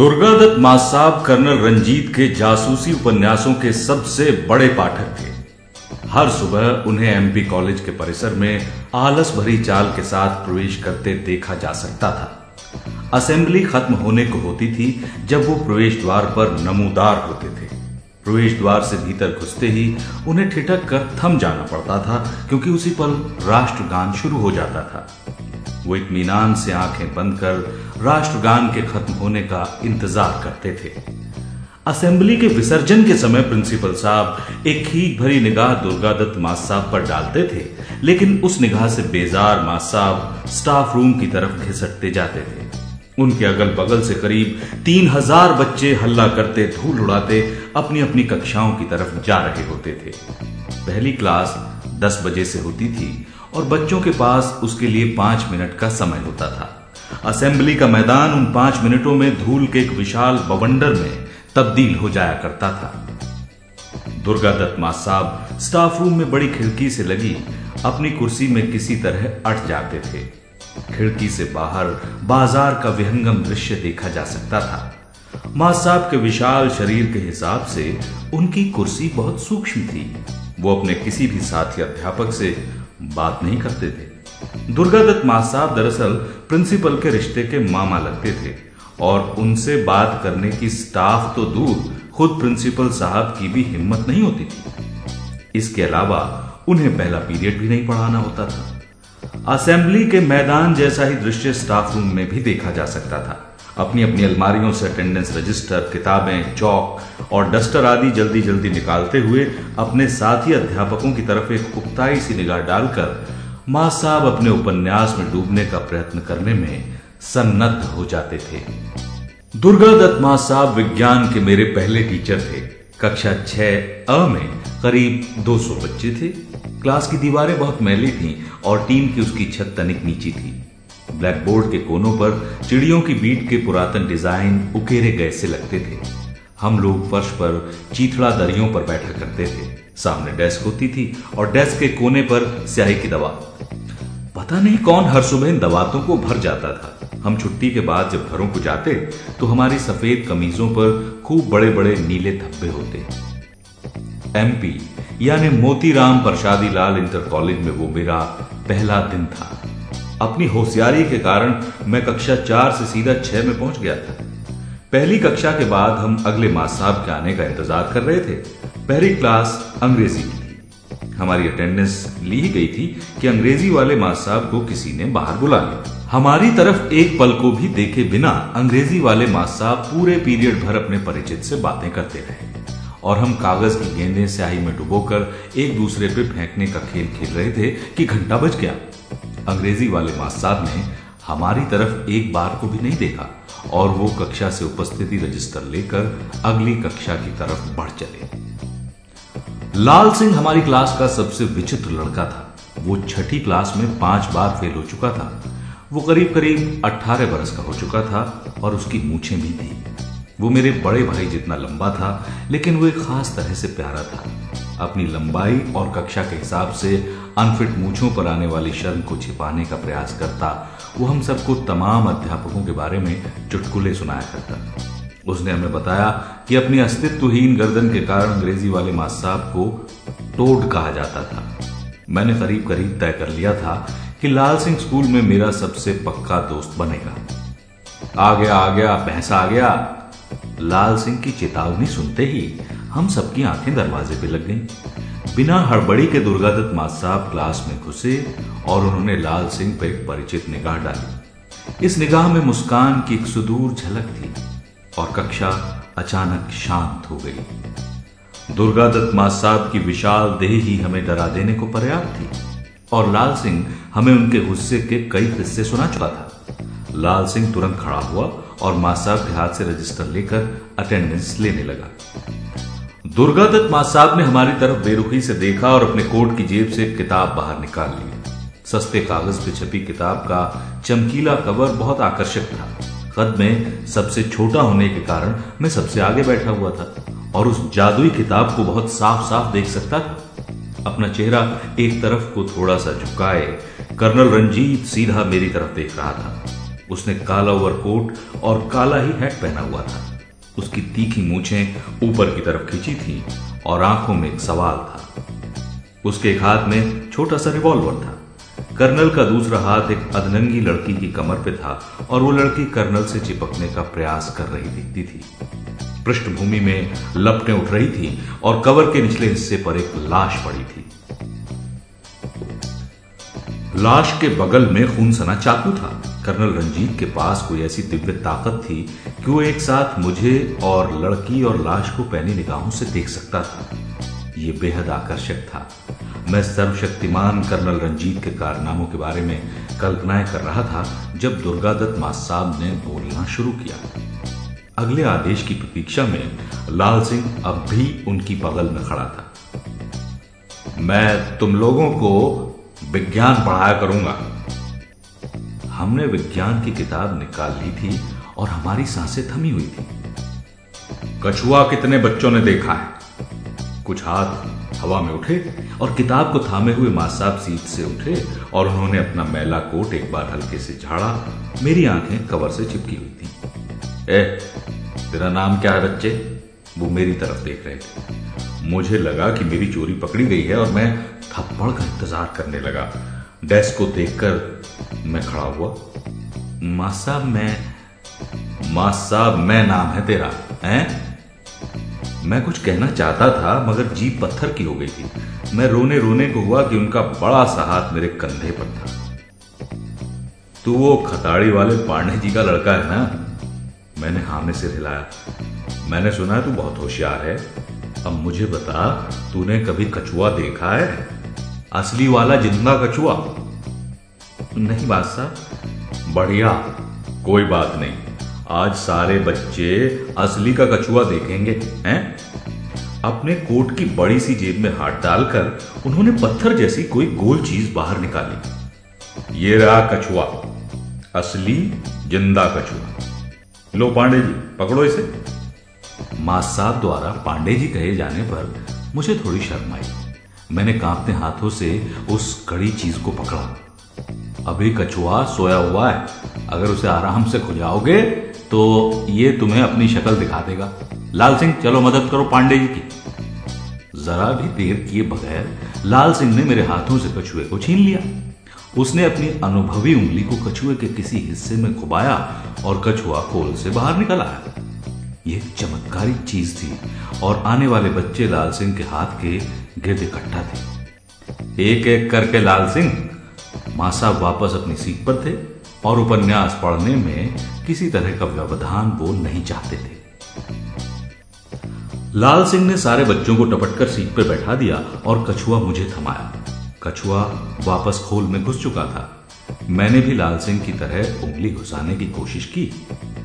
दुर्गादत्त मासाब colonel Ranjit के जासूसी उपन्यासों के सबसे बड़े पाठक थे। हर सुबह उन्हें एमपी कॉलेज के परिसर में आलस भरी चाल के साथ प्रवेश करते देखा जा सकता था। असेंबली खत्म होने को होती थी जब वो प्रवेश द्वार पर नमूदार होते थे। प्रवेश द्वार से भीतर घुसते ही उन्हें ठिठक कर थम जाना पड़ता था, क्योंकि उसी पल राष्ट्रगान शुरू हो जाता था। वो इतमीनान से आँखें बंद कर राष्ट्रगान के खत्म होने का इंतज़ार करते थे। असेंबली के विसर्जन के समय प्रिंसिपल साहब एक खीक भरी निगाह दुर्गादत्त मास साहब पर डालते थे, लेकिन उस निगाह से बेजार मास साहब स्टाफ रूम की तरफ़ घिसटते जाते थे। उनके अगल बगल से करीब तीन हज़ार बच्चे हल्ला करते, धूल उड़ाते अपनी अपनी कक्षाओं की तरफ़ जा रहे होते थे। पहली क्लास दस बजे से होती थी और बच्चों के पास उसके लिए पाँच मिनट का समय होता था। असेंबली का मैदान उन पाँच मिनटों में धूल के एक विशाल बवंडर में तब्दील हो जाया करता था। दुर्गा दत्त मा साहब स्टाफ रूम में बड़ी खिड़की से लगी, अपनी कुर्सी में किसी तरह अट जाते थे। खिड़की से बाहर बाज़ार का विहंगम दृश्य देखा जा सकता था। माँ साहब के विशाल शरीर के हिसाब से उनकी कुर्सी बहुत सूक्ष्म थी। वो अपने किसी भी साथी अध्यापक से बात नहीं करते थे। दुर्गादत्त माँ साहब दरअसल प्रिंसिपल के रिश्ते के मामा लगते थे और उनसे बात करने की स्टाफ तो दूर खुद प्रिंसिपल साहब की भी हिम्मत नहीं होती थी। इसके अलावा उन्हें पहला पीरियड भी नहीं पढ़ाना होता था। असेंबली के मैदान जैसा ही दृश्य स्टाफ रूम में भी देखा जा सकता था। अपनी अपनी अलमारियों से अटेंडेंस रजिस्टर किताबें, चौक और डस्टर आदि जल्दी जल्दी निकालते हुए अपने साथी अध्यापकों की तरफ़ एक उक्ताई सी निगाह डालकर माँ साहब अपने उपन्यास में डूबने का प्रयत्न करने में सन्नद्ध हो जाते थे। दुर्गा दत्त माँ साहब विज्ञान के मेरे पहले टीचर थे। कक्षा छह अ में करीब 200 बच्चे थे। क्लास की दीवारें बहुत मैली थीं और टीन की उसकी छत तनिक नीची थी। ब्लैक बोर्ड के कोनों पर चिड़ियों की बीट के पुरातन डिज़ाइन उकेरे गए से लगते थे। हम लोग फर्श पर चीथड़ा दरियों पर बैठा करते थे। सामने डेस्क होती थी और डेस्क के कोने पर स्याही की दवा। पता नहीं कौन हर सुबह इन दवातों को भर जाता था। हम छुट्टी के बाद जब घरों को जाते तो हमारी सफ़ेद कमीजों पर खूब बड़े बड़े नीले धब्बे होते। एमपी यानी मोतीराम प्रसादी लाल इंटर कॉलेज में वो मेरा पहला दिन था। अपनी होशियारी के कारण मैं कक्षा चार से सीधा छह में पहुँच गया था। पहली कक्षा के बाद हम अगले माँ साहब के आने का इंतज़ार कर रहे थे। पहली क्लास अंग्रेज़ी की थी। हमारी अटेंडेंस ली गई थी कि अंग्रेज़ी वाले माँ साहब को किसी ने बाहर बुला लिया। हमारी तरफ़ एक पल को भी देखे बिना अंग्रेज़ी वाले माँ साहब पूरे पीरियड भर अपने परिचित से बातें करते रहे। और हम कागज़ की गेंदें स्याही में डुबोकर एक दूसरे पे फेंकने का खेल खेल रहे थे कि घंटा बज गया। अंग्रेज़ी वाले मास्टर ने हमारी तरफ़ एक बार को भी नहीं देखा और वो कक्षा से उपस्थिति रजिस्टर लेकर अगली कक्षा की तरफ़ बढ़ चले। लाल सिंह हमारी क्लास का सबसे विचित्र लड़का था। वो छठी क्लास में पाँच बार फेल हो चुका था। वो करीब करीब 18 बरस का हो चुका था और उसकी मूछें भी थी। वो मेरे बड़े भाई जितना लंबा था, लेकिन वो एक खास तरह से प्यारा था। अपनी लंबाई और कक्षा के हिसाब से अनफिट मूछों पर आने वाली शर्म को छिपाने का प्रयास करता। वो हम सबको तमाम अध्यापकों के बारे में चुटकुले सुनाया करता। उसने हमें बताया कि अपनी अस्तित्वहीन गर्दन के कारण अंग्रेज़ी वाले मास साहब को टोड कहा जाता था। मैंने करीब करीब तय कर लिया था कि लाल सिंह स्कूल में मेरा सबसे पक्का दोस्त बनेगा। आ गया आ गया भैंसा आ गया। लाल सिंह की चेतावनी सुनते ही हम सबकी आँखें दरवाजे पे लग गईं। बिना हड़बड़ी के दुर्गादत्त मास साहब क्लास में घुसे और उन्होंने लाल सिंह पर एक परिचित निगाह डाली। इस निगाह में मुस्कान की एक सुदूर झलक थी और कक्षा अचानक शांत हो गई। दुर्गादत्त मास साहब की विशाल देह ही हमें डरा देने को पर्याप्त थी और लाल सिंह हमें उनके गुस्से के कई किस्से सुना चुका था। लाल सिंह तुरंत खड़ा हुआ और माँ साहब के हाथ से रजिस्टर लेकर अटेंडेंस लेने लगा। दुर्गादत्त माँ साहब ने हमारी तरफ़ बेरुखी से देखा और अपने कोट की जेब से किताब बाहर निकाल ली सस्ते कागज़ पे छपी किताब का चमकीला कवर बहुत आकर्षक था। कद में सबसे छोटा होने के कारण मैं सबसे आगे बैठा हुआ था और उस जादुई किताब को बहुत साफ़ साफ़ देख सकता था। अपना चेहरा एक तरफ़ को थोड़ा सा झुकाए, कर्नल रंजीत सीधा मेरी तरफ़ देख रहा था। उसने काला ओवरकोट और काला ही हैट पहना हुआ था। उसकी तीखी मूछें ऊपर की तरफ़ खींची थी और आँखों में एक सवाल था। उसके एक हाथ में छोटा सा रिवॉल्वर था। कर्नल का दूसरा हाथ एक अधनंगी लड़की की कमर पे था और वो लड़की कर्नल से चिपकने का प्रयास कर रही दिखती थी। पृष्ठभूमि में लपटें उठ रही थी और कवर के निचले हिस्से पर एक लाश पड़ी थी। लाश के बगल में खून सना चाकू था। कर्नल रंजीत के पास कोई ऐसी दिव्य ताकत थी कि वो एक साथ मुझे और लड़की और लाश को पहनी निगाहों से देख सकता था। ये बेहद आकर्षक था। मैं सर्वशक्तिमान कर्नल रंजीत के कारनामों के बारे में कल्पनाएँ कर रहा था जब दुर्गादत्त मास साहब ने बोलना शुरू किया। अगले आदेश की प्रतीक्षा में लाल सिंह अब भी उनकी बगल में खड़ा था। मैं तुम लोगों को विज्ञान पढ़ाया करूँगा। हमने विज्ञान की किताब निकाल ली थी और हमारी साँसें थमी हुई थी। कछुआ कितने बच्चों ने देखा है। कुछ हाथ हवा में उठे और किताब को थामे हुए मासाब सीट से उठे और उन्होंने अपना मैला कोट एक बार हल्के से झाड़ा। मेरी आँखें कवर से चिपकी हुई थी। ए, तेरा नाम क्या है बच्चे? वो मेरी तरफ़ देख रहे थे। मुझे लगा कि मेरी चोरी पकड़ी गई है और मैं थप्पड़ का इंतज़ार करने लगा। डेस्क को देखकर मैं खड़ा हुआ। माँ साहब मैं माँ साहब मैं नाम है तेरा, हैं? मैं कुछ कहना चाहता था, मगर जीप पत्थर की हो गई थी। मैं रोने रोने को हुआ कि उनका बड़ा सा हाथ मेरे कंधे पर था। तू वो खताड़ी वाले पांडे जी का लड़का है ना? मैंने हाँ में सिर हिलाया। मैंने सुना है तू बहुत होशियार है। अब मुझे बता, तूने कभी कछुआ देखा है? असली वाला ज़िंदा कछुआ नहीं बादशाह बढ़िया। कोई बात नहीं। आज सारे बच्चे असली का कछुआ देखेंगे, हैं? अपने कोट की बड़ी सी जेब में हाथ डालकर उन्होंने पत्थर जैसी कोई गोल चीज़ बाहर निकाली। ये रहा कछुआ। असली ज़िंदा कछुआ। लो पांडे जी, पकड़ो इसे। माँ साहब द्वारा पांडे जी कहे जाने पर मुझे थोड़ी शर्म आई। मैंने कांपते हाथों से उस कड़ी चीज़ को पकड़ा। अभी कछुआ सोया हुआ है। अगर उसे आराम से खुजाओगे तो ये तुम्हें अपनी शक्ल दिखा देगा। लाल सिंह, चलो मदद करो पांडे जी की। जरा भी देर किए बगैर लाल सिंह ने मेरे हाथों से कछुए को छीन लिया। उसने अपनी अनुभवी उंगली को कछुए के किसी हिस्से में घुबाया और कछुआ खोल से बाहर निकल आया। यह चमत्कारी चीज़ थी और आने वाले बच्चे लाल सिंह के हाथ के गिरद इकट्ठा थे। एक एक करके लाल सिंह माँ साहब वापस अपनी सीट पर थे और उपन्यास पढ़ने में किसी तरह का व्यवधान वो नहीं चाहते थे। लाल सिंह ने सारे बच्चों को टपट कर सीट पर बैठा दिया और कछुआ मुझे थमाया। कछुआ वापस खोल में घुस चुका था। मैंने भी लाल सिंह की तरह उंगली घुसाने की कोशिश की,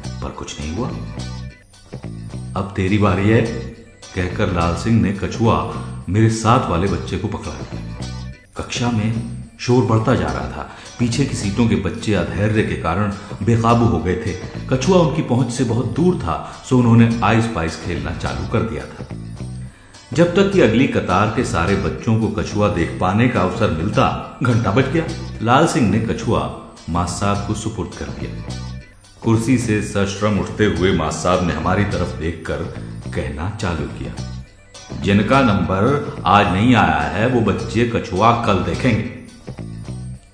पर कुछ नहीं हुआ। अब तेरी बारी है, कहकर लाल सिंह ने कछुआ मेरे साथ वाले बच्चे को पकड़ा। कक्षा में शोर बढ़ता जा रहा था। पीछे की सीटों के बच्चे अधैर्य के कारण बेकाबू हो गए थे। कछुआ उनकी पहुँच से बहुत दूर था, सो उन्होंने आइस पाइस खेलना चालू कर दिया था। जब तक कि अगली कतार के सारे बच्चों को कछुआ देख पाने का अवसर मिलता, घंटा बज गया। लाल सिंह ने कछुआ माँ साहब को सुपुर्द कर दिया। कुर्सी से सश्रम उठते हुए माँ साहब ने हमारी तरफ़ देखकर कहना चालू किया। जिनका नंबर आज नहीं आया है, वो बच्चे कछुआ कल देखेंगे।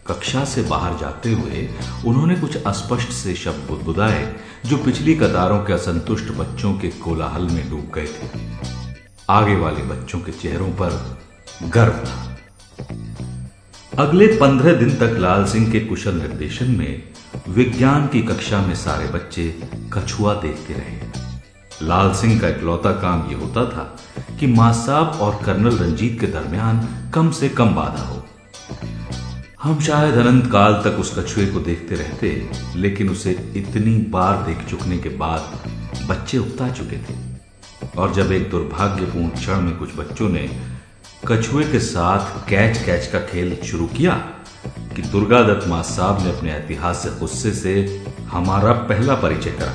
कक्षा से बाहर जाते हुए उन्होंने कुछ अस्पष्ट से शब्द बुदबुदाए जो पिछली कतारों के असंतुष्ट बच्चों के कोलाहल में डूब गए थे। आगे वाले बच्चों के चेहरों पर गर्व था। अगले पंद्रह दिन तक लाल सिंह के कुशल निर्देशन में विज्ञान की कक्षा में सारे बच्चे कछुआ देखते रहे। लाल सिंह का इकलौता काम यह होता था कि माँ साहब और कर्नल रंजीत के दरमियान कम से कम बाधा हो। हम शायद अनंत काल तक उस कछुए को देखते रहते, लेकिन उसे इतनी बार देख चुकने के बाद बच्चे उगता चुके थे। और जब एक दुर्भाग्यपूर्ण क्षण में कुछ बच्चों ने कछुए के साथ कैच कैच का खेल शुरू किया कि दुर्गा दत्त माँ साहब ने अपने ऐतिहासिक गुस्से से हमारा पहला परिचय करा।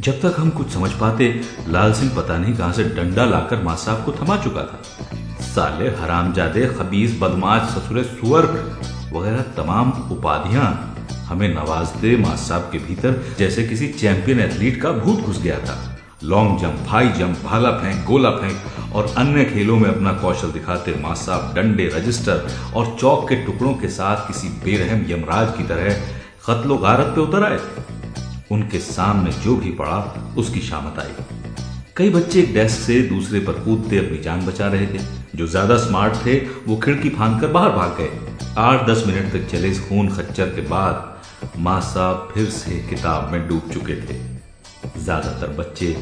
जब तक हम कुछ समझ पाते, लाल सिंह पता नहीं कहाँ से डंडा लाकर माँ साहब को थमा चुका था। साले हरामजादे खबीज बदमाश, ससुरे सुअर वगैरह तमाम उपाधियाँ हमें नवाजते माँ साहब के भीतर, जैसे किसी चैंपियन एथलीट का भूत घुस गया था। लॉन्ग जंप, हाई जंप, भाला फेंक, गोला फेंक और अन्य खेलों में अपना कौशल दिखाते माँ साहब डंडे, रजिस्टर और चौक के टुकड़ों के साथ किसी बेरहम यमराज की तरह कत्लो गारत पे उतर आए। उनके सामने जो भी पड़ा, उसकी शामत आई। कई बच्चे एक डेस्क से दूसरे पर कूदते अपनी जान बचा रहे थे। जो ज़्यादा स्मार्ट थे, वो खिड़की फांद कर बाहर भाग गए। आठ दस मिनट तक चले इस खून खच्चर के बाद माँ साहब फिर से किताब में डूब चुके थे। ज़्यादातर बच्चे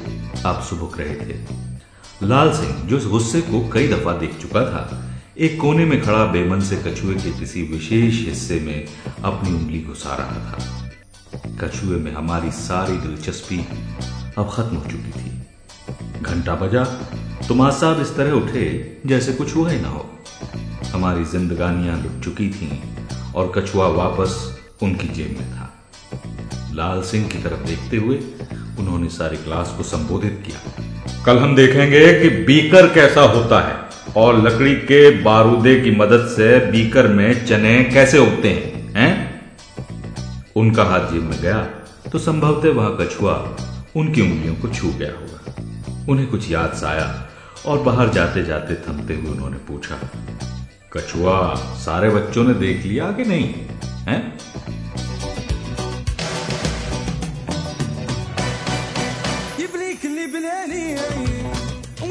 अब सुबुक रहे थे। लाल सिंह, जो इस गुस्से को कई दफ़ा देख चुका था, एक कोने में खड़ा बेमन से कछुए के किसी विशेष हिस्से में अपनी उंगली घुसा रहा था। कछुए में हमारी सारी दिलचस्पी अब खत्म हो चुकी थी। घंटा बजा तो माँ साहब इस तरह उठे जैसे कुछ हुआ ही ना हो। हमारी जिंदगानियाँ लुट चुकी थीं और कछुआ वापस उनकी जेब में था। लाल सिंह की तरफ़ देखते हुए उन्होंने सारी क्लास को संबोधित किया। कल हम देखेंगे कि बीकर कैसा होता है और लकड़ी के बारूदे की मदद से बीकर में चने कैसे उगते हैं हैं? उनका हाथ जेब में गया तो संभवतः वह कछुआ उनकी उंगलियों को छू गया होगा। उन्हें कुछ याद सा आया और बाहर जाते जाते थमते हुए उन्होंने पूछा कछुआ सारे बच्चों ने देख लिया कि नहीं, हैं?